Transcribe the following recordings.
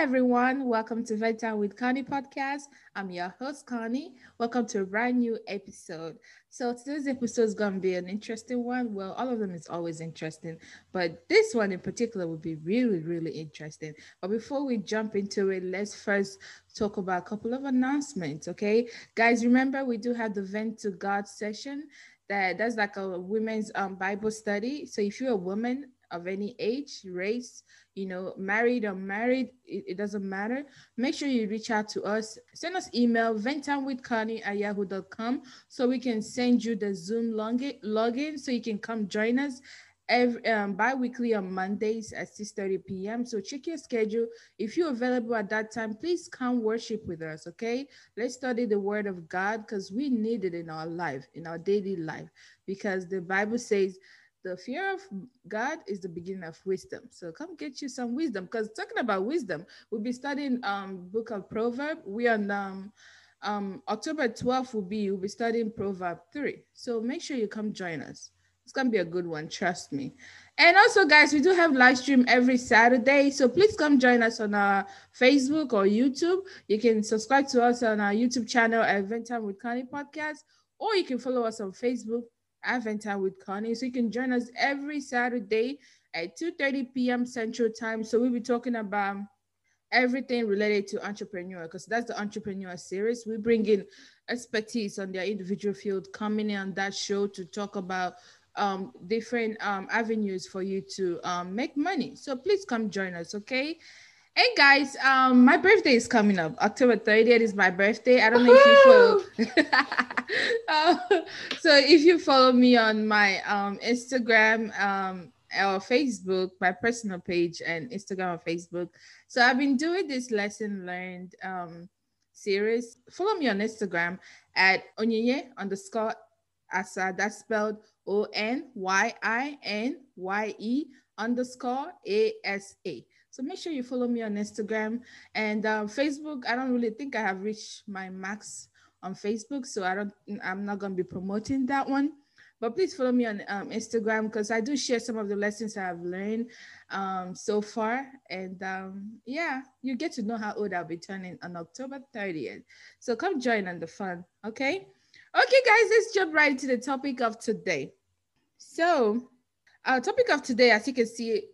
Everyone. Welcome to Vent Time with Connie podcast. I'm your host, Connie. Welcome to a brand new episode. So, today's episode is going to be an interesting one. Well, all of them is always interesting, but this one in particular will be really, really interesting. But before we jump into it, let's first talk about a couple of announcements. Okay, guys, remember we do have the Vent to God session. That that's like a women's um, Bible study. So, if you're a woman of any age, race, you know, married or married, it, it, doesn't matter. Make sure you reach out to us. Send us email, ventimewithconnie at yahoo.com so we can send you the Zoom login, login so you can come join us every um, bi-weekly on Mondays at 6.30 p.m. So check your schedule. If you're available at that time, please come worship with us, okay? Let's study the word of God because we need it in our life, in our daily life, because the Bible says the fear of God is the beginning of wisdom. So come get you some wisdom. Because talking about wisdom, we'll be studying um book of Proverb. We are um um October 12th will be we'll be studying Proverb 3. So make sure you come join us. It's gonna be a good one, trust me. And also, guys, we do have live stream every Saturday. So please come join us on our Facebook or YouTube. You can subscribe to us on our YouTube channel at Vent Time with Connie Podcast, or you can follow us on Facebook Adventure with Connie. So you can join us every Saturday at 2:30 p.m. Central Time. So we'll be talking about everything related to entrepreneur because that's the entrepreneur series. We bring in expertise on their individual field coming in on that show to talk about um, different um, avenues for you to um, make money. So please come join us, okay? Hey guys, um, my birthday is coming up. October 30th is my birthday. I don't know Woo-hoo! if you follow. uh, so if you follow me on my um, Instagram um, or Facebook, my personal page and Instagram or Facebook. So I've been doing this lesson learned um, series. Follow me on Instagram at Onyinye underscore Asa. That's spelled O N Y I N Y E underscore A S A. So make sure you follow me on Instagram and uh, Facebook. I don't really think I have reached my max on Facebook, so I don't. I'm not gonna be promoting that one. But please follow me on um, Instagram because I do share some of the lessons I've learned um, so far. And um, yeah, you get to know how old I'll be turning on October 30th. So come join on the fun, okay? Okay, guys, let's jump right into the topic of today. So, our topic of today, as you can see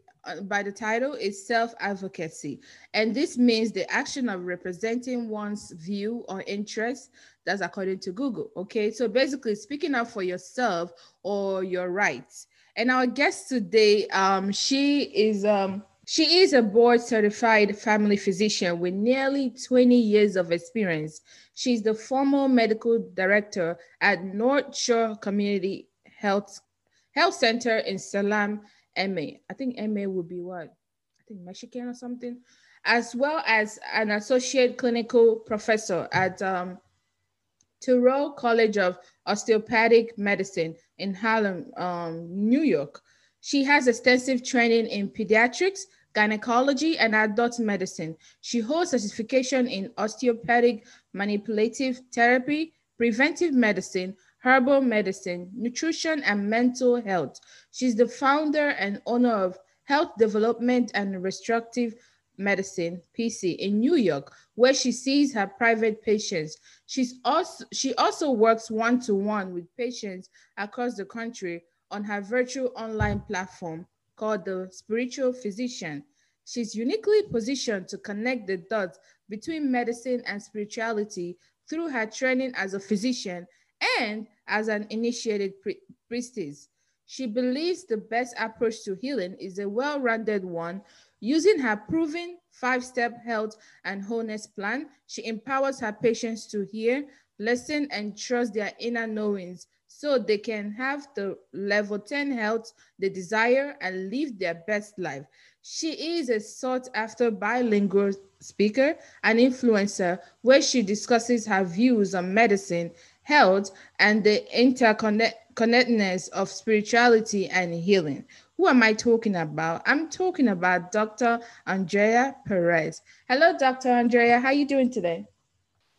by the title is self-advocacy. And this means the action of representing one's view or interest that's according to google okay? So basically speaking up for yourself or your rights. And our guest today um, she is um, she is a board certified family physician with nearly 20 years of experience. She's the former medical director at north shore community health health center in salem MA. I think MA would be what? I think Mexican or something, as well as an associate clinical professor at um, Touro College of Osteopathic Medicine in Harlem, um, New York. She has extensive training in pediatrics, gynecology, and adult medicine. She holds certification in osteopathic manipulative therapy, preventive medicine, herbal medicine, nutrition, and mental health. She's the founder and owner of Health Development and Restorative Medicine, PC, in New York, where she sees her private patients. She's also, she also works one to one with patients across the country on her virtual online platform called The Spiritual Physician. She's uniquely positioned to connect the dots between medicine and spirituality through her training as a physician and as an initiated pri priestess. She believes the best approach to healing is a well rounded one. Using her proven five step health and wholeness plan, she empowers her patients to hear, listen, and trust their inner knowings so they can have the level 10 health they desire and live their best life. She is a sought after bilingual speaker and influencer where she discusses her views on medicine, health, and the interconnectedness of spirituality and healing. Who am I talking about? I'm talking about Dr. Andrea Perez. Hello, Dr. Andrea. How are you doing today?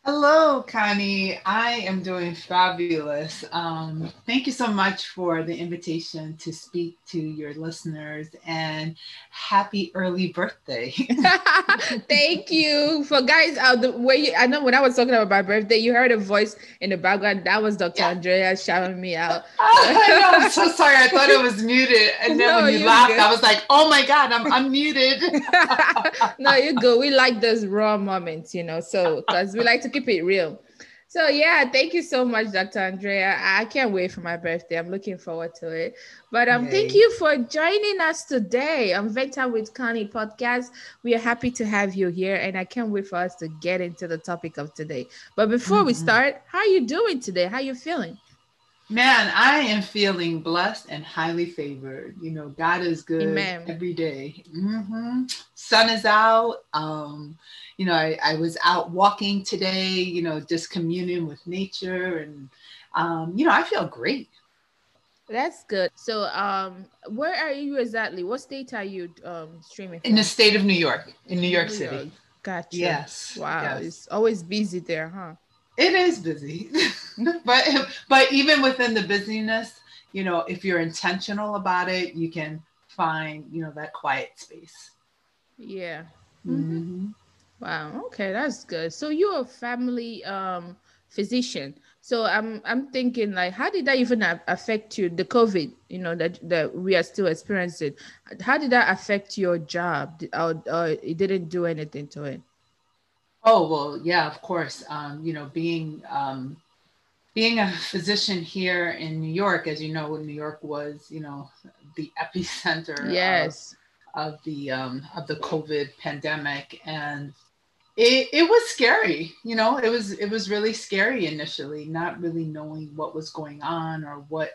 Hello, Connie. I am doing fabulous. Um, thank you so much for the invitation to speak to your listeners and happy early birthday. thank you. For guys out the way, I know when I was talking about my birthday, you heard a voice in the background. That was Dr. Yeah. Andrea shouting me out. I know. I'm so sorry. I thought it was muted. And then no, when you laughed, good. I was like, oh my God, I'm unmuted. no, you go. We like those raw moments, you know, so because we like to keep it real. So yeah, thank you so much, Dr. Andrea. I can't wait for my birthday. I'm looking forward to it. But um, Yay. thank you for joining us today on Vent Time with Connie podcast. We are happy to have you here, and I can't wait for us to get into the topic of today. But before mm-hmm. we start, how are you doing today? How are you feeling? Man, I am feeling blessed and highly favored. You know, God is good Amen. every day. Mm-hmm. Sun is out. Um, you know, I, I was out walking today, you know, just communing with nature and, um, you know, I feel great. That's good. So, um, where are you exactly? What state are you um, streaming? From? In the state of New York, in New York New City. York. Gotcha. Yes. Wow. Yes. It's always busy there, huh? It is busy, but but even within the busyness, you know, if you're intentional about it, you can find you know that quiet space. Yeah. Mm-hmm. mm-hmm. Wow. Okay, that's good. So you're a family um, physician. So I'm I'm thinking like, how did that even affect you? The COVID, you know, that that we are still experiencing. How did that affect your job? Or, or it didn't do anything to it? Oh well, yeah, of course. Um, you know, being um, being a physician here in New York, as you know, New York was, you know, the epicenter. Yes. Of, of the um, of the COVID pandemic, and it, it was scary you know it was it was really scary initially not really knowing what was going on or what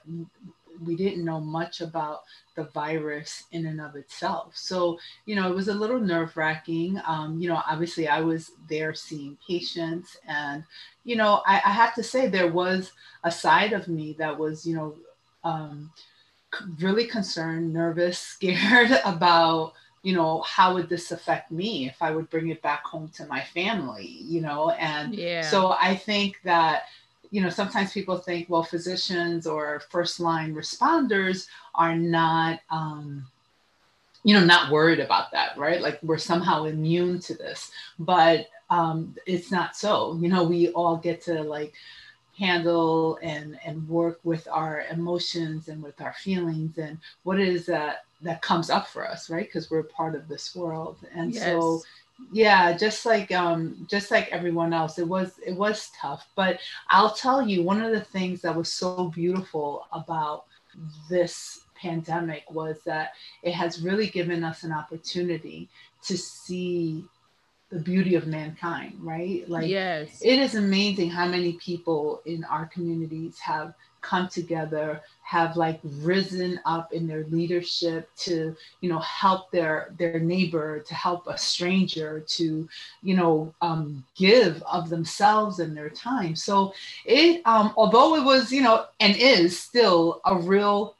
we didn't know much about the virus in and of itself. So you know it was a little nerve wracking um, you know obviously i was there seeing patients and you know I, I have to say there was a side of me that was you know um, really concerned nervous scared about you know, how would this affect me if I would bring it back home to my family, you know? And yeah. so I think that, you know, sometimes people think, well, physicians or first line responders are not, um, you know, not worried about that, right? Like we're somehow immune to this, but um, it's not so. You know, we all get to like handle and and work with our emotions and with our feelings and what is that that comes up for us right because we're part of this world and yes. so yeah just like um just like everyone else it was it was tough but i'll tell you one of the things that was so beautiful about this pandemic was that it has really given us an opportunity to see the beauty of mankind, right? Like, yes, it is amazing how many people in our communities have come together, have like risen up in their leadership to, you know, help their their neighbor, to help a stranger, to, you know, um, give of themselves and their time. So it, um, although it was, you know, and is still a real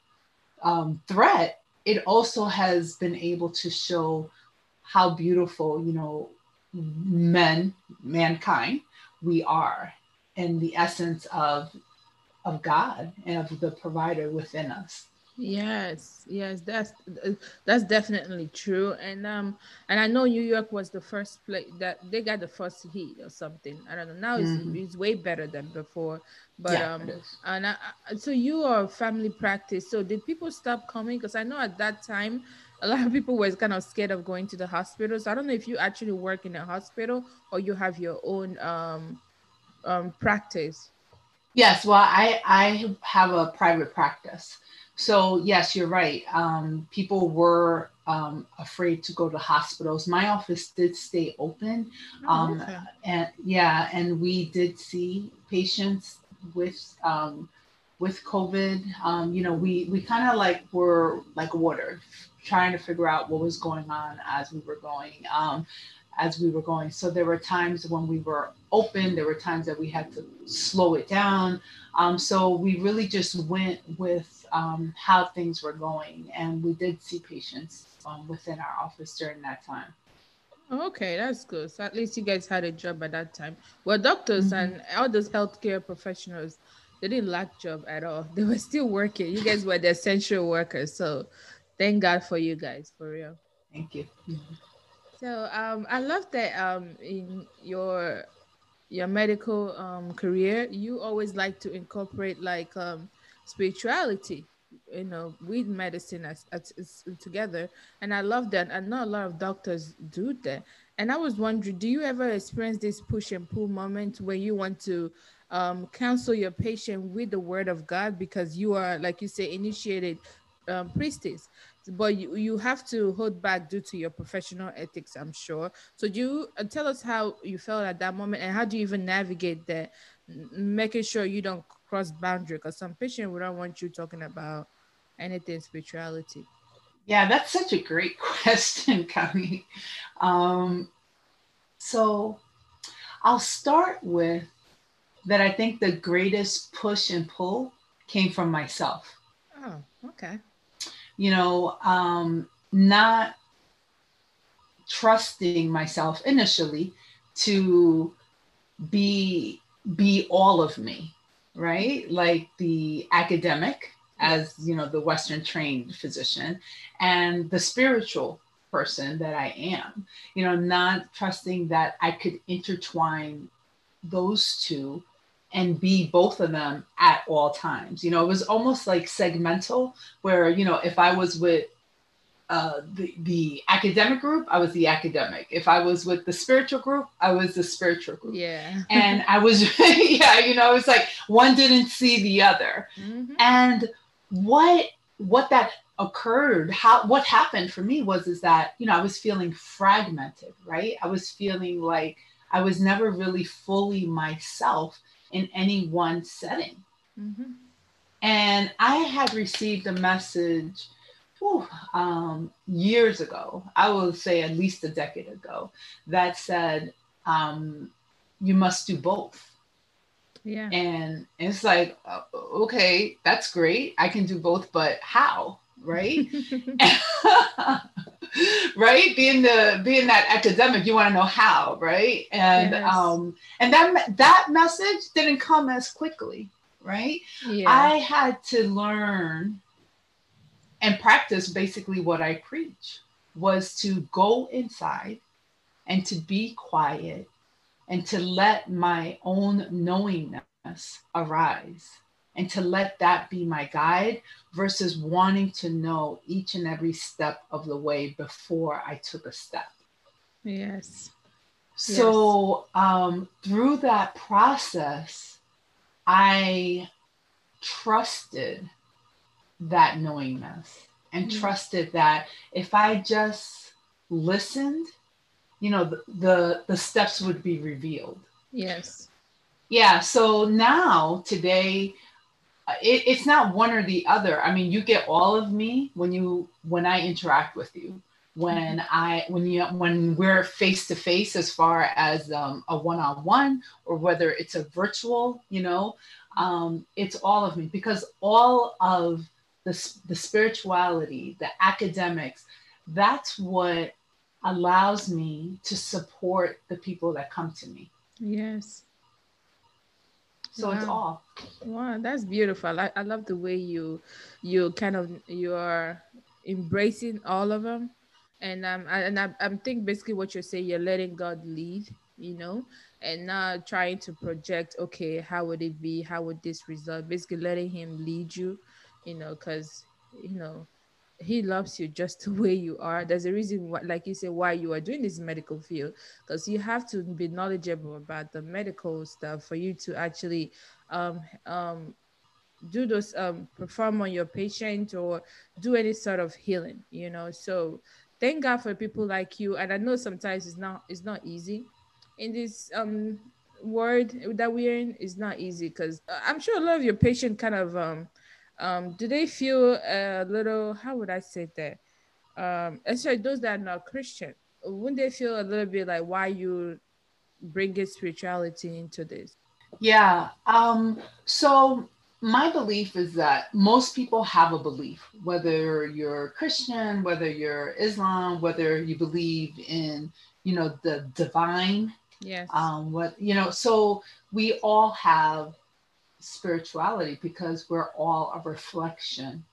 um, threat, it also has been able to show how beautiful, you know, men, mankind, we are, and the essence of of God and of the provider within us. Yes, yes, that's that's definitely true. And um, and I know New York was the first place that they got the first heat or something. I don't know. Now it's, mm-hmm. it's way better than before. But yeah, um, and I, so you are family practice. So did people stop coming? Because I know at that time a lot of people were kind of scared of going to the hospital. So I don't know if you actually work in a hospital or you have your own um, um, practice. Yes, well, I I have a private practice. So yes, you're right. Um, people were um, afraid to go to hospitals. My office did stay open, oh, um, okay. and yeah, and we did see patients with um, with COVID. Um, you know, we we kind of like were like water, trying to figure out what was going on as we were going. As we were going. So there were times when we were open, there were times that we had to slow it down. Um, so we really just went with um, how things were going, and we did see patients um, within our office during that time. Okay, that's good. So at least you guys had a job at that time. Well, doctors mm-hmm. and all those healthcare professionals, they didn't lack job at all. They were still working. You guys were the essential workers. So thank God for you guys, for real. Thank you. Mm-hmm. So um, I love that um, in your your medical um, career, you always like to incorporate like um, spirituality you know with medicine as, as, as, together. And i love that i know a lot of doctors do that. And i was wondering do you ever experience this push and pull moment where you want to um, counsel your patient with the word of god? Because you are like you say initiated um, priestess but you, you have to hold back due to your professional ethics i'm sure so do you uh, tell us how you felt at that moment and how do you even navigate that making sure you don't cross boundary because some patient would not want you talking about anything spirituality? Yeah, that's such a great question, Connie. Um, so I'll start with that I think the greatest push and pull came from myself. Oh, okay. You know, um, not trusting myself initially to be be all of me, right? Like the academic as you know the western trained physician and the spiritual person that i am you know not trusting that i could intertwine those two and be both of them at all times you know it was almost like segmental where you know if i was with uh, the, the academic group, I was the academic. If I was with the spiritual group, I was the spiritual group. Yeah. and I was, yeah, you know, it's like one didn't see the other. Mm-hmm. And what what that occurred how what happened for me was is that you know i was feeling fragmented right i was feeling like i was never really fully myself in any one setting mm-hmm. and i had received a message whew, um, years ago i will say at least a decade ago that said um, you must do both yeah. And it's like, uh, okay, that's great. I can do both, but how? Right? right? Being the being that academic, you want to know how, right? And yes. um and that that message didn't come as quickly, right? Yeah. I had to learn and practice basically what I preach was to go inside and to be quiet and to let my own knowingness arise and to let that be my guide versus wanting to know each and every step of the way before I took a step. Yes. So yes. Um, through that process, I trusted that knowingness and mm-hmm. trusted that if I just listened you know the, the the steps would be revealed yes yeah so now today it, it's not one or the other i mean you get all of me when you when i interact with you when mm-hmm. i when you when we're face to face as far as um, a one-on-one or whether it's a virtual you know um, it's all of me because all of the, the spirituality the academics that's what allows me to support the people that come to me. Yes. So wow. it's all. Wow, that's beautiful. I, I love the way you you kind of you are embracing all of them. And um I, and I, I'm think basically what you're saying, you're letting God lead, you know, and not trying to project, okay, how would it be? How would this result? Basically letting him lead you, you know, because you know, he loves you just the way you are. There's a reason why like you say why you are doing this medical field because you have to be knowledgeable about the medical stuff for you to actually um, um, do those um, perform on your patient or do any sort of healing you know? So thank god for people like you. And i know sometimes it's not it's not easy in this um word that we're in. Is not easy because I'm sure a lot of your patient kind of um um do they feel a little how would I say that um especially those that are not Christian wouldn't they feel a little bit like why you bringing spirituality into this? Yeah. Um so my belief is that most people have a belief, whether you're Christian, whether you're Islam, whether you believe in, you know, the divine. Yes. Um, what you know, so we all have spirituality because we're all a reflection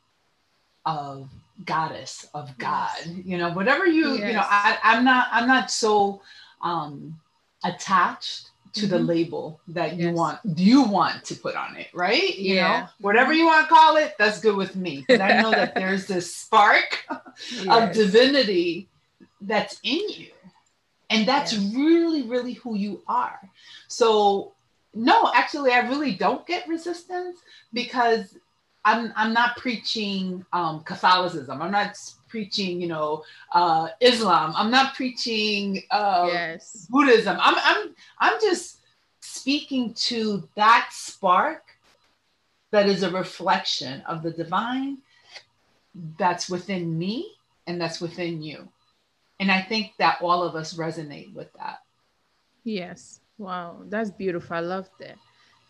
of goddess of god yes. you know whatever you yes. you know I, i'm not i'm not so um attached to mm-hmm. the label that you yes. want you want to put on it right you yeah. know whatever you want to call it that's good with me but i know that there's this spark of divinity that's in you and that's really really who you are so no actually i really don't get resistance because i'm i'm not preaching um catholicism i'm not preaching, you know, uh, Islam. I'm not preaching uh, yes. Buddhism. I'm, I'm, I'm just speaking to that spark that is a reflection of the divine that's within me and that's within you. And I think that all of us resonate with that. Yes. Wow. That's beautiful. I love that.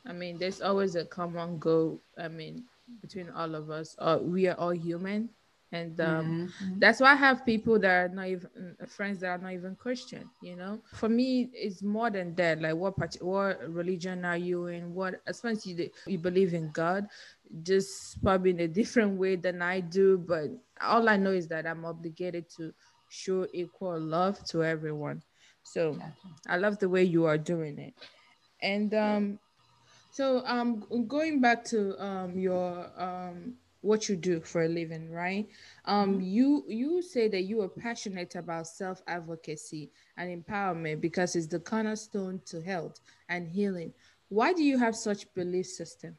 I mean, there's always a common goal. I mean, between all of us, uh, we are all human and um, mm-hmm. that's why i have people that are not even uh, friends that are not even christian you know for me it's more than that like what part what religion are you in what as far as you, you believe in god just probably in a different way than i do but all i know is that i'm obligated to show equal love to everyone so i love the way you are doing it. And um so um going back to um your um what you do for a living right? Um you you say that you are passionate about self-advocacy and empowerment because it's the cornerstone to health and healing. Why do you have such belief system?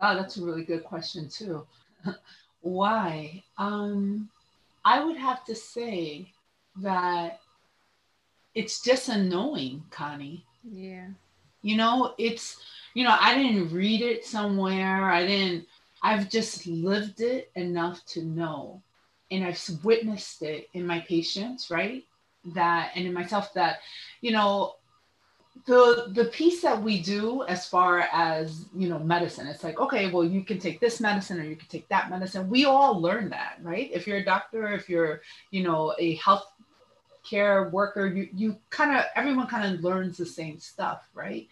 Oh that's a really good question too. Why? Um i would have to say that it's just annoying, connie. Yeah. You know it's you know i didn't read it somewhere. I didn't I've just lived it enough to know, and I've witnessed it in my patients, right? That and in myself that, you know, the the piece that we do as far as you know medicine it's like okay well you can take this medicine or you can take that medicine. We all learn that right? If you're a doctor if you're you know a health care worker you you kind of everyone kind of learns the same stuff right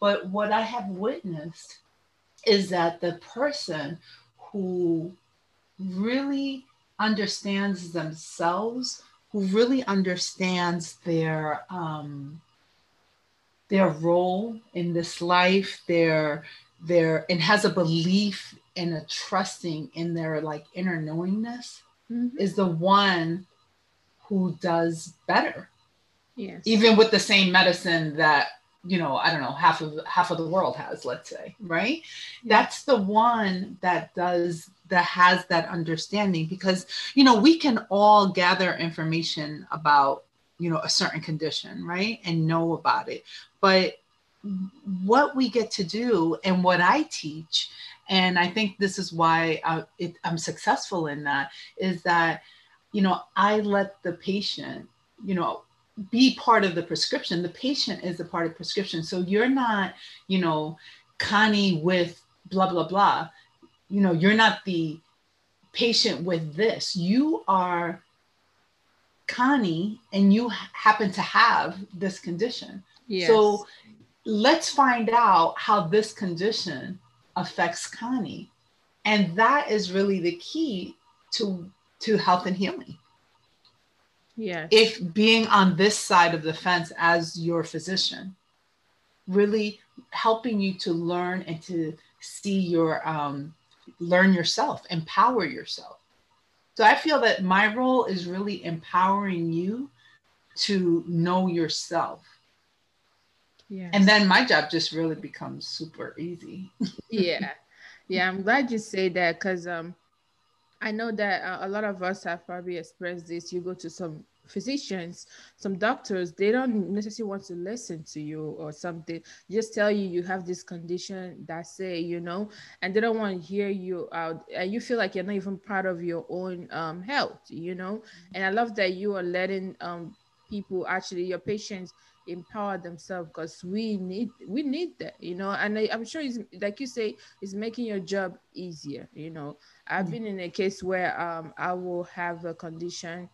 but what i have witnessed is that the person who really understands themselves, who really understands their um, their role in this life, their their and has a belief and a trusting in their like inner knowingness mm-hmm. is the one who does better. Yes. Even with the same medicine that you know i don't know half of half of the world has let's say right yeah. that's the one that does that has that understanding because you know we can all gather information about you know a certain condition right and know about it but what we get to do and what i teach and i think this is why I, it, i'm successful in that is that you know i let the patient you know be part of the prescription. The patient is a part of prescription. So you're not, you know, Connie with blah, blah, blah. You know, you're not the patient with this. You are Connie and you happen to have this condition. Yes. So let's find out how this condition affects Connie. And that is really the key to, to health and healing. Yes. If being on this side of the fence as your physician, really helping you to learn and to see your um, learn yourself, empower yourself. So I feel that my role is really empowering you to know yourself. Yes. And then my job just really becomes super easy. yeah. Yeah, I'm glad you say that because um I know that uh, a lot of us have probably expressed this. You go to some physicians, some doctors, they don't necessarily want to listen to you or something. Just tell you you have this condition, that's it, you know, and they don't want to hear you out. And you feel like you're not even part of your own um, health, you know. And I love that you are letting um, people actually, your patients, empower themselves because we need we need that you know and I, am sure it's like you say it's making your job easier you know i've mm. been in a case where um i will have a condition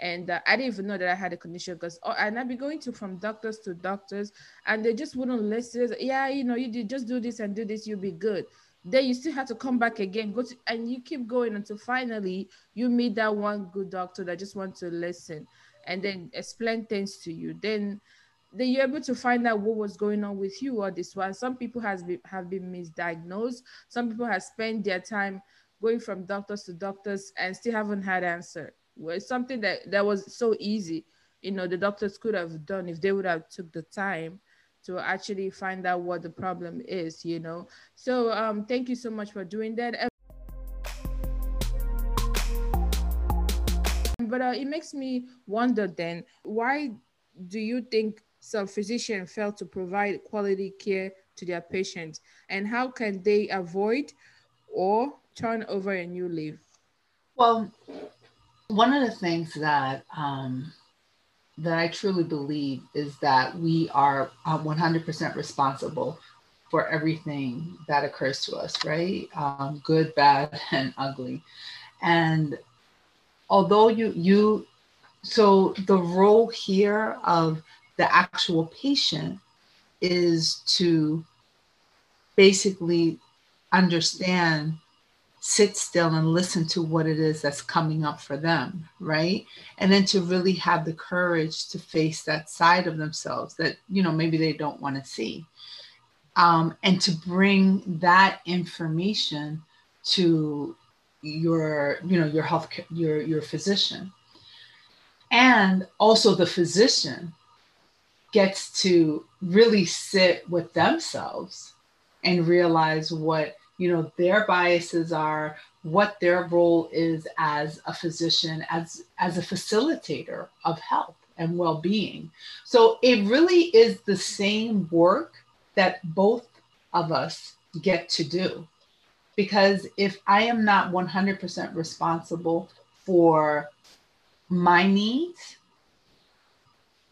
and uh, I didn't even know that I had a condition because oh, and I'd be going to from doctors to doctors, and they just wouldn't listen. Yeah, you know, you did just do this and do this, you'll be good. Then you still have to come back again, go to, and you keep going until finally you meet that one good doctor that just wants to listen and then explain things to you. Then then you're able to find out what was going on with you or this one. Some people has been have been misdiagnosed. Some people have spent their time going from doctors to doctors and still haven't had answer was something that that was so easy you know the doctors could have done if they would have took the time to actually find out what the problem is you know so um thank you so much for doing that but uh, it makes me wonder then why do you think some physicians fail to provide quality care to their patients and how can they avoid or turn over a new leaf well one of the things that um, that I truly believe is that we are 100% uh, responsible for everything that occurs to us, right? Um, good, bad, and ugly. And although you you so the role here of the actual patient is to basically understand sit still and listen to what it is that's coming up for them, right? And then to really have the courage to face that side of themselves that, you know, maybe they don't want to see. Um, and to bring that information to your, you know, your health, your, your physician. And also the physician gets to really sit with themselves and realize what you know their biases are what their role is as a physician as as a facilitator of health and well-being. So it really is the same work that both of us get to do. Because if i am not 100% responsible for my needs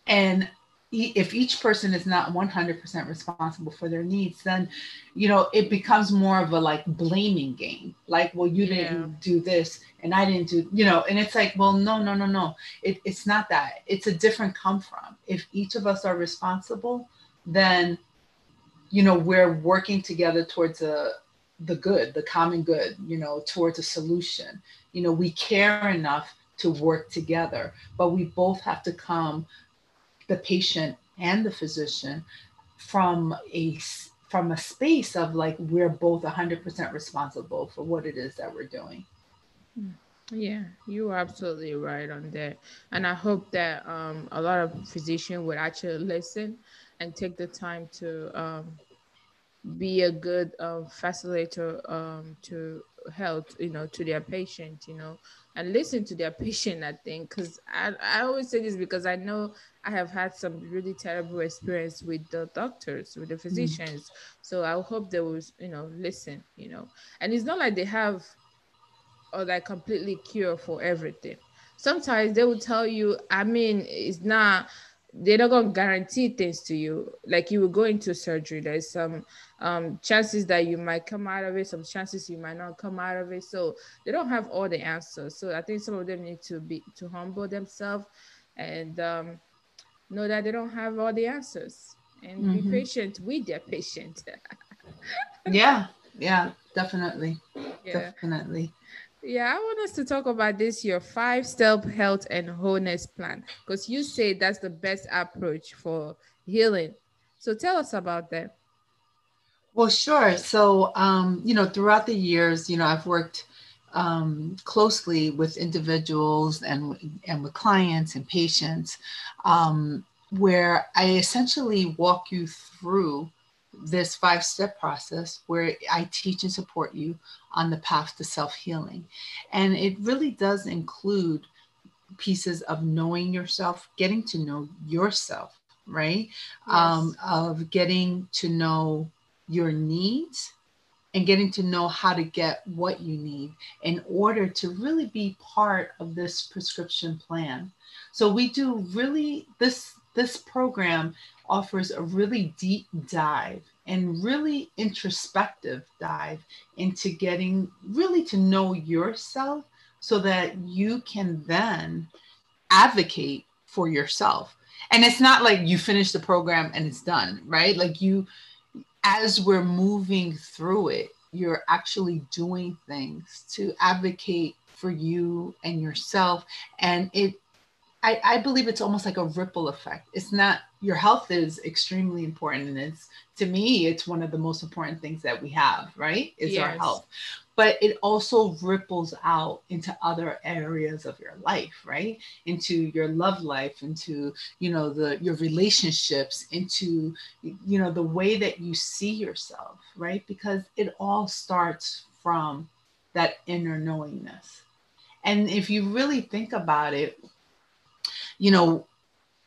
and if each person is not 100% responsible for their needs then you know it becomes more of a like blaming game. Like well you didn't yeah. do this and i didn't do you know and it's like well no no no no. It, it's not that. It's a different come from. If each of us are responsible then you know we're working together towards a the good the common good you know towards a solution. You know we care enough to work together but we both have to come the patient and the physician from a from a space of like we're both 100% responsible for what it is that we're doing. Yeah you're absolutely right on that. And i hope that um, a lot of physicians would actually listen and take the time to um, be a good uh, facilitator um, to health you know to their patient you know and listen to their patient i think. Because I, I always say this because i know i have had some really terrible experience with the doctors with the mm. physicians. Mm. so i hope they will you know listen you know. And it's not like they have or like completely cure for everything. Sometimes they will tell you i mean it's not they're not to guarantee things to you. Like you will go into surgery there's some um, chances that you might come out of it some chances you might not come out of it. So they don't have all the answers. So i think some of them need to be to humble themselves and um, know that they don't have all the answers and mm-hmm. be patient with their patient yeah yeah definitely yeah. definitely yeah, I want us to talk about this your five step health and wholeness plan because you say that's the best approach for healing. So tell us about that. Well, sure. So, um, you know, throughout the years, you know, I've worked um, closely with individuals and and with clients and patients, um, where I essentially walk you through this five step process where I teach and support you on the path to self healing. And it really does include pieces of knowing yourself, getting to know yourself, right? Yes. Um, of getting to know your needs and getting to know how to get what you need in order to really be part of this prescription plan. So we do really this this program offers a really deep dive and really introspective dive into getting really to know yourself so that you can then advocate for yourself. And it's not like you finish the program and it's done, right? Like you, as we're moving through it, you're actually doing things to advocate for you and yourself. And it I, I believe it's almost like a ripple effect. It's not your health is extremely important. And it's to me, it's one of the most important things that we have, right? Is yes. our health. But it also ripples out into other areas of your life, right? Into your love life, into you know the your relationships, into you know the way that you see yourself, right? Because it all starts from that inner knowingness. And if you really think about it, you know,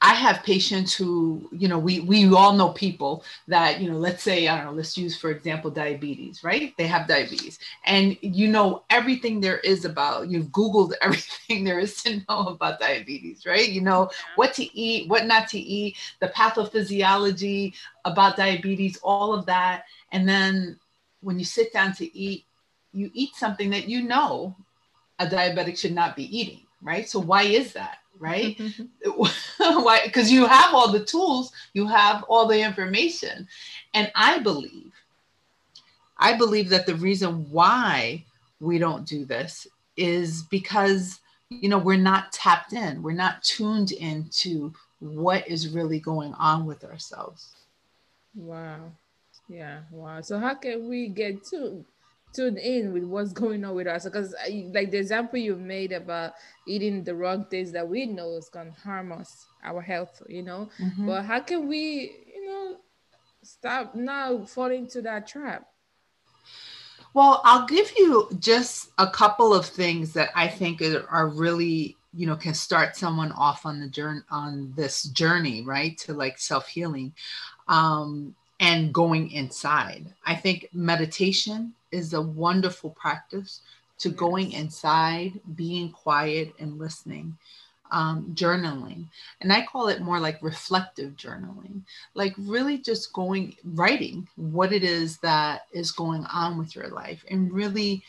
I have patients who, you know, we we all know people that, you know, let's say, I don't know, let's use for example diabetes, right? They have diabetes. And you know everything there is about, you've Googled everything there is to know about diabetes, right? You know what to eat, what not to eat, the pathophysiology about diabetes, all of that. And then when you sit down to eat, you eat something that you know a diabetic should not be eating, right? So why is that? Right? Why? Because you have all the tools, you have all the information. And I believe, I believe that the reason why we don't do this is because, you know, we're not tapped in, we're not tuned into what is really going on with ourselves. Wow. Yeah. Wow. So, how can we get tuned? Tune in with what's going on with us. Because like the example you made about eating the wrong things that we know is going to harm us our health you know? Mm-hmm. but how can we you know stop now falling into that trap? Well i'll give you just a couple of things that i think are really you know can start someone off on the journey on this journey right to like self-healing. Um and going inside i think meditation is a wonderful practice to going inside, being quiet and listening, um, journaling. And I call it more like reflective journaling, like really just going, writing what it is that is going on with your life and really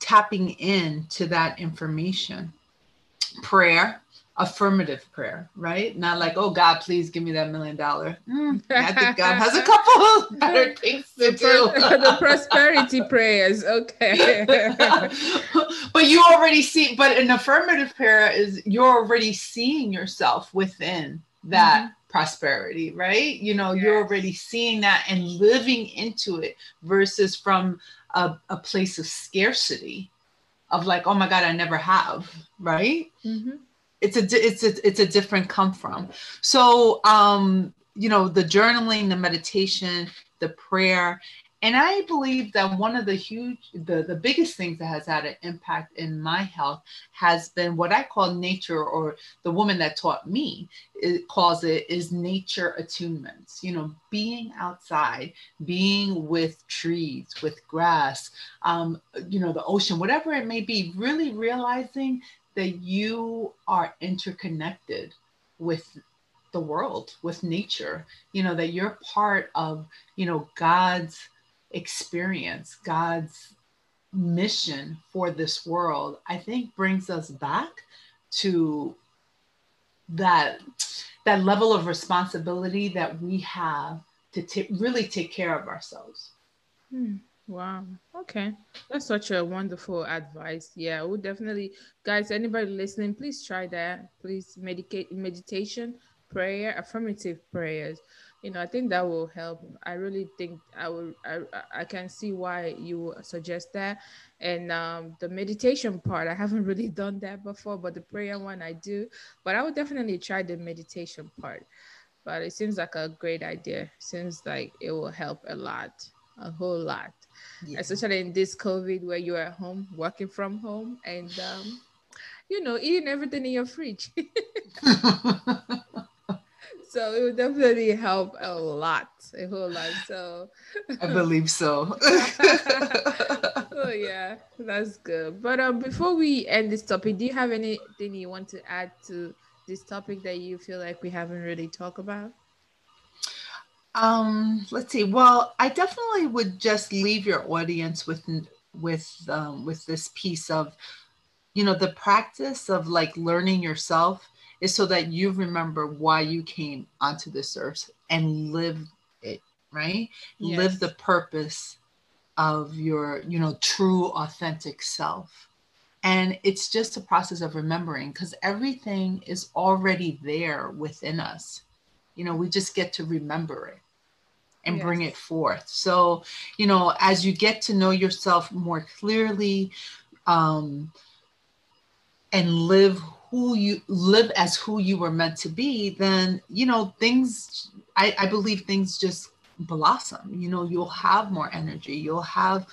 tapping into that information. Prayer, affirmative prayer, right? Not like, oh God, please give me that million dollar. Mm, I think God has a couple better things to do. the prosperity prayers, okay. but you already see, but an affirmative prayer is you're already seeing yourself within that mm-hmm. prosperity, right? You know, yes. you're already seeing that and living into it versus from a, a place of scarcity of like, oh my God, I never have, right? Mm-hmm it's a it's a it's a different come from. So um you know the journaling the meditation the prayer and i believe that one of the huge the the biggest things that has had an impact in my health has been what i call nature or the woman that taught me it calls it is nature attunements. You know being outside being with trees with grass um, you know the ocean whatever it may be really realizing that you are interconnected with the world, with nature, you know, that you're part of, you know, God's experience, God's mission for this world, I think brings us back to that that level of responsibility that we have to t- really take care of ourselves. Hmm. Wow. Okay. That's such a wonderful advice. Yeah, we'll definitely guys, anybody listening, please try that. Please medicate meditation, prayer, affirmative prayers. You know, I think that will help. I really think I will I I can see why you suggest that. And um the meditation part, I haven't really done that before, but the prayer one I do. But I would definitely try the meditation part. but it seems like a great idea. Seems like it will help a lot, a whole lot, yeah. especially in this COVID where you're at home working from home and um, you know eating everything in your fridge. so it would definitely help a lot, a whole lot. So I believe so. oh yeah, that's good. But um, before we end this topic, do you have anything you want to add to? this topic that you feel like we haven't really talked about? Um, let's see. Well, I definitely would just leave your audience with with um, with this piece of, you know, the practice of like learning yourself is so that you remember why you came onto this earth and live it, right? Yes. Live the purpose of your, you know, true authentic self. And it's just a process of remembering because everything is already there within us. You know, we just get to remember it and yes. bring it forth. So, you know, as you get to know yourself more clearly um, and live who you live as who you were meant to be, then, you know, things, I, I believe things just blossom. You know, you'll have more energy, you'll have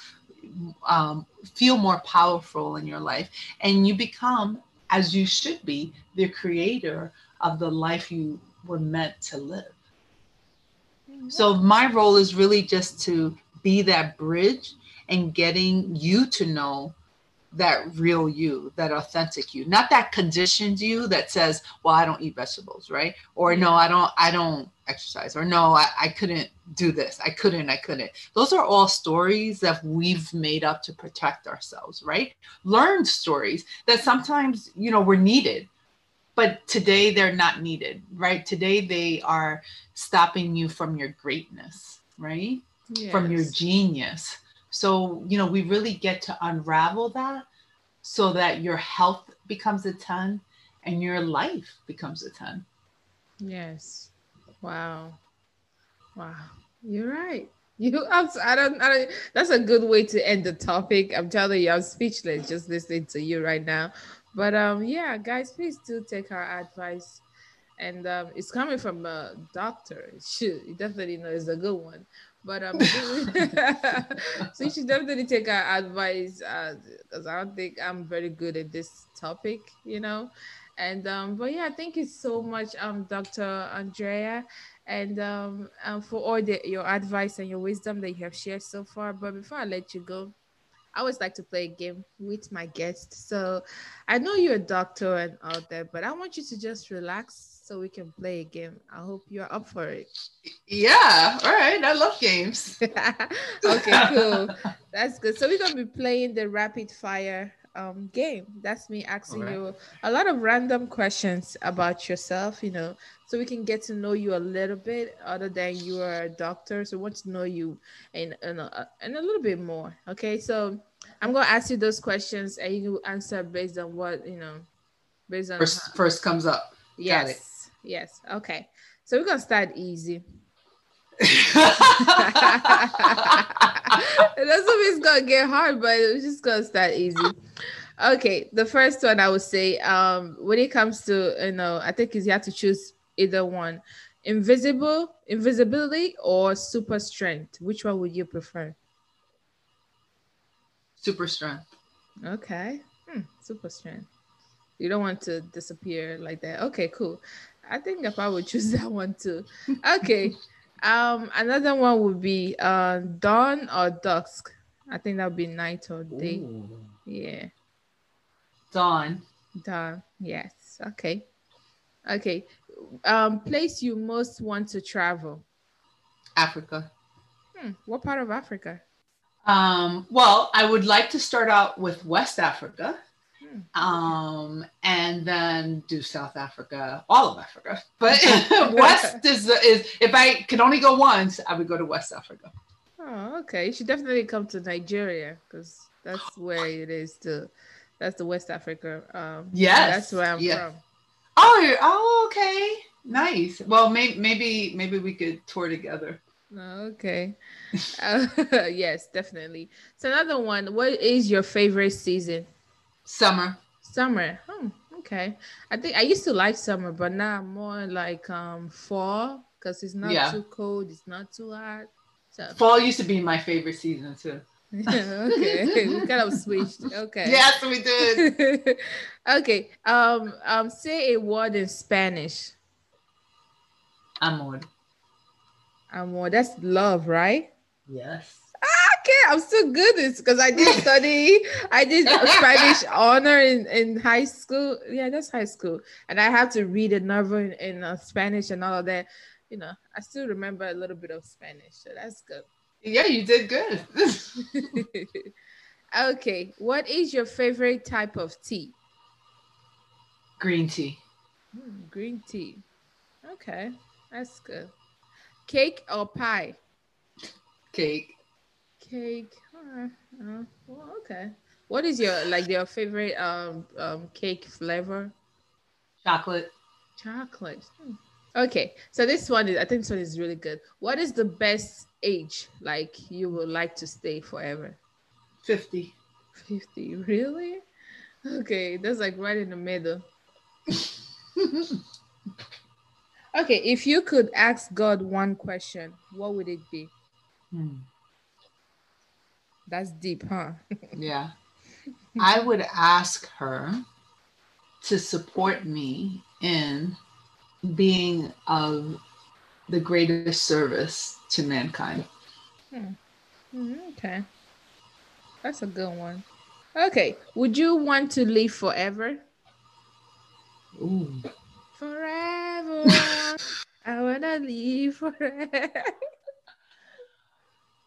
um, feel more powerful in your life and you become as you should be the creator of the life you were meant to live. So my role is really just to be that bridge and getting you to know that real you, that authentic you, not that conditioned you that says, well, I don't eat vegetables, right? Or no, I don't, I don't exercise, or no, I, I couldn't do this. I couldn't, I couldn't. Those are all stories that we've made up to protect ourselves, right? Learned stories that sometimes, you know, were needed, but today they're not needed, right? Today they are stopping you from your greatness, right? Yes. From your genius so, you know, we really get to unravel that so that your health becomes a 10 and your life becomes a 10. Yes. Wow. Wow. You're right. You, I don't, I don't, that's a good way to end the topic. I'm telling you, I'm speechless just listening to you right now. But um, yeah, guys, please do take our advice. And um, it's coming from a doctor. You definitely know it's a good one. But um, so you should definitely take our advice because uh, I don't think I'm very good at this topic, you know. And um, but yeah, thank you so much, um, Dr. Andrea, and um, and for all the your advice and your wisdom that you have shared so far. But before I let you go, I always like to play a game with my guests. So I know you're a doctor and all that, but I want you to just relax so we can play a game. I hope you're up for it. Yeah. All right. I love games. okay, cool. That's good. So we're gonna be playing the rapid fire um, game. That's me asking right. you a lot of random questions about yourself, you know, so we can get to know you a little bit other than you are a doctor. So we want to know you and, and, and a little bit more. Okay. So I'm going to ask you those questions and you answer based on what, you know, based on first, how. first comes up. Yes. Yes. Okay. So we're going to start easy. That's what it's gonna get hard, but it's just gonna start easy. Okay, the first one I would say, um, when it comes to you know, I think is you have to choose either one, invisible, invisibility, or super strength. Which one would you prefer? Super strength. Okay, hmm, super strength. You don't want to disappear like that. Okay, cool. I think if I would choose that one too. Okay. um, another one would be uh dawn or dusk. I think that would be night or day. Ooh. Yeah. Dawn. Dawn. Yes. Okay. Okay. Um, place you most want to travel. Africa. Hmm. What part of Africa? Um, well, I would like to start out with West Africa. Um, and then do South Africa, all of Africa. But West is is if I could only go once, I would go to West Africa. Oh, okay. You should definitely come to Nigeria because that's where it is to that's the West Africa. Um, yes, that's where I'm from. Oh, oh, okay, nice. Well, maybe maybe maybe we could tour together. Okay. uh, yes, definitely. So another one. What is your favorite season? Summer. Summer. Oh, okay. I think I used to like summer, but now I'm more like um fall because it's not Yeah. too cold, it's not too hot. So Fall used to be my favorite season too. okay, we kind of switched. Okay. Yes, we did. okay. Um. Um. Say a word in Spanish. Amor. Amor. That's love, right? Yes. Okay, I'm still good because I did study. I did Spanish honor in, in high school. Yeah, that's high school, and I have to read a novel in, in uh, Spanish and all of that. You know, I still remember a little bit of Spanish, so that's good. Yeah, you did good. okay, what is your favorite type of tea? Green tea. Hmm, green tea. Okay, that's good. Cake or pie? Cake. Cake. Uh, uh, well, okay. What is your like your favorite um um cake flavor? Chocolate. Chocolate. Hmm. Okay, so this one is I think this one is really good. What is the best age like you would like to stay forever? 50. 50. Really? Okay, that's like right in the middle. Okay, if you could ask God one question, what would it be? Hmm. That's deep, huh? Yeah. I would ask her to support me in being of the greatest service to mankind. Mm, Okay. That's a good one. Okay. Would you want to live forever? Ooh. Forever. I wanna live forever.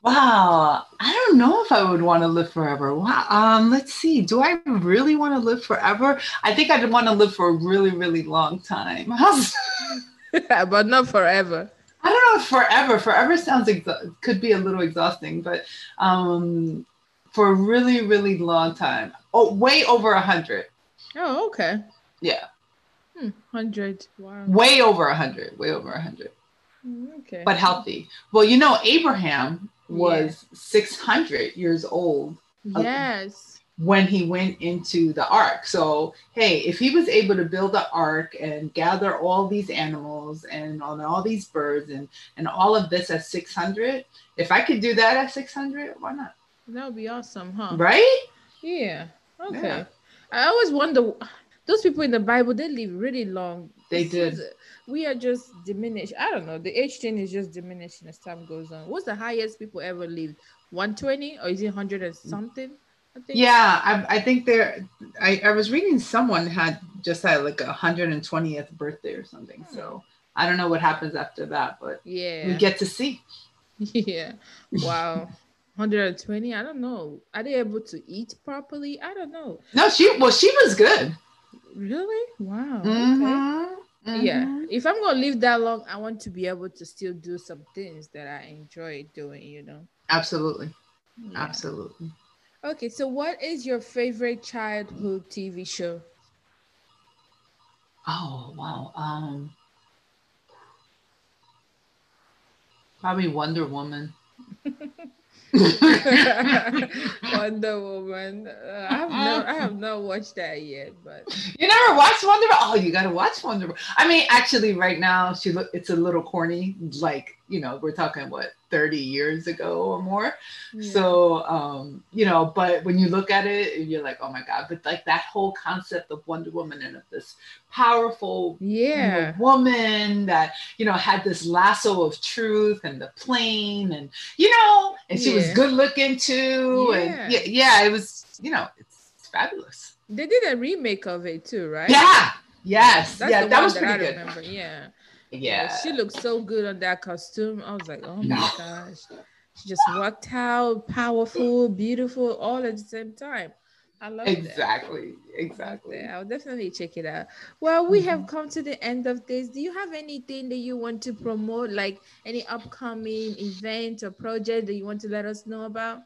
Wow. I don't know if I would want to live forever. Wow. Um, let's see. Do I really want to live forever? I think I'd want to live for a really, really long time. But not forever. I don't know if forever. Forever sounds exa- could be a little exhausting, but um, for a really, really long time. Oh, way over a hundred. Oh, okay. Yeah, Hmm, 100. Wow. way over a hundred. Way over a hundred. Mm, Okay. But healthy. Well, you know, Abraham was six hundred years old uh, yes. when he went into the ark. So, hey, if he was able to build the ark and gather all these animals and on all these birds and and all of this at 600, if I could do that at 600, why not? That would be awesome, huh? Right? Yeah. Okay. Yeah. I always wonder those people in the Bible, they live really long. They did. We are just diminished. I don't know. The age thing is just diminishing as time goes on. What's the highest people ever lived? 120 or is it 100 and something? I think. Yeah, I, I think there. I, I was reading someone had just had like a 120th birthday or something. So hmm. I don't know what happens after that, but Yeah. we get to see. yeah. Wow. 120. I don't know. Are they able to eat properly? I don't know. No, she well, she was good. Really? Wow. Okay. Mhm, Yeah. If I'm gonna live that long, I want to be able to still do some things that I enjoy doing, you know. Absolutely. Yeah. Absolutely. Okay, so what is your favorite childhood TV show? Oh wow. Um probably Wonder Woman. Wonder Woman. Uh, I have no, I have not watched that yet, but You never watched Wonder Woman? Oh, you gotta watch Wonder Woman. I mean, actually, right now she look it's a little corny. Like, you know, we're talking what 30 years ago or more. yeah. So um, you know, but when you look at it, you're like, oh my god, but like that whole concept of Wonder Woman and of this powerful you know, yeah, woman that you know had this lasso of truth and the plane and you know and she was good looking too Yeah. and yeah, yeah it was you know it's, it's fabulous they did a remake of it too, right? yeah yes That's yeah that was that pretty good. Yeah. Yeah she looked so good on that costume. I was like, oh my gosh, she just walked out, powerful, beautiful, all at the same time. I love that. exactly exactly Okay, I'll definitely check it out. Well, we have Mm-hmm. come to the end of this. Do you have anything that you want to promote, like any upcoming event or project that you want to let us know about?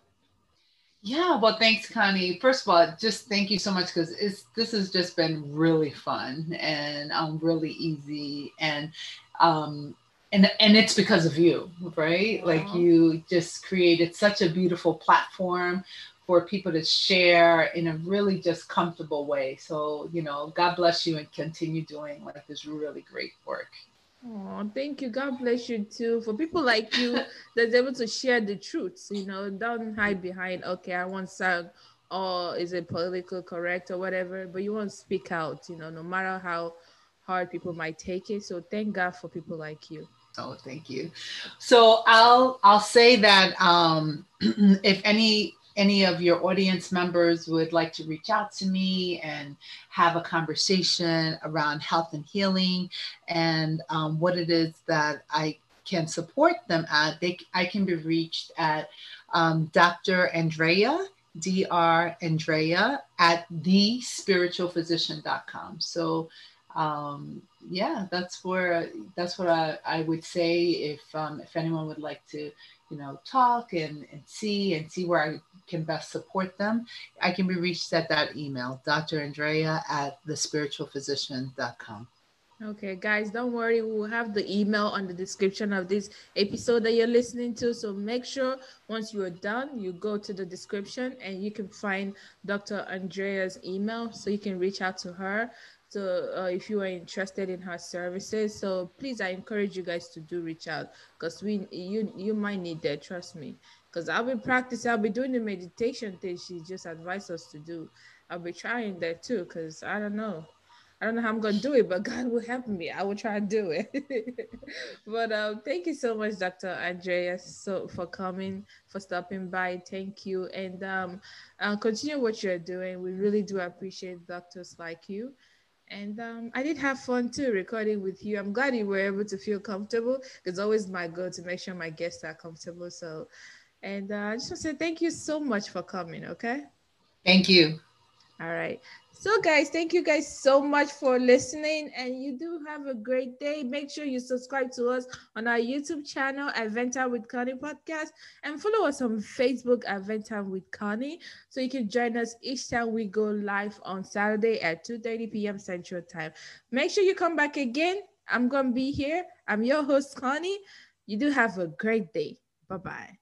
Yeah, well, thanks, Connie. First of all, just thank you so much because it's this has just been really fun and um, really easy and um, and and it's because of you, right? Like you just created such a beautiful platform for people to share in a really just comfortable way. So, you know, God bless you and continue doing like this really great work. Oh, thank you. God bless you too. For people like you that's able to share the truth, you know, don't hide behind, okay, I want sound or is it political correct or whatever, but you want to speak out, you know, no matter how hard people might take it. So thank God for people like you. Oh, thank you. So I'll I'll say that um, if any any of your audience members would like to reach out to me and have a conversation around health and healing and um, what it is that I can support them at, they I can be reached at um, Dr. Andrea Dr. Andrea at thespiritualphysician.com. So um, yeah, that's where that's what I, I would say if um, if anyone would like to, you know, talk and, and see and see where I can best support them, I can be reached at that email, Dr. Andrea at thespiritualphysician.com. Okay, guys, don't worry. We'll have the email on the description of this episode that you're listening to. So make sure once you are done, you go to the description and you can find Dr. Andrea's email so you can reach out to her so uh, if you are interested in her services so please i encourage you guys to do reach out because we you you might need that trust me because i'll be practicing i'll be doing the meditation thing she just advised us to do i'll be trying that too because i don't know I don't know how I'm gonna do it, but God will help me. I will try to do it. but um, thank you so much, Dr. Andreas, so for coming, for stopping by. Thank you, and um, uh, continue what you're doing. We really do appreciate doctors like you. And um, I did have fun too recording with you. I'm glad you were able to feel comfortable. It's always my goal to make sure my guests are comfortable. So, and uh, I just want to say thank you so much for coming. Okay. Thank you. All right. So, guys, thank you guys so much for listening. And you do have a great day. Make sure you subscribe to us on our YouTube channel, Vent Time with Connie Podcast, and follow us on Facebook, Vent Time with Connie, so you can join us each time we go live on Saturday at 2:30 p.m. Central Time. Make sure you come back again. I'm gonna be here. I'm your host, Connie. You do have a great day. Bye bye.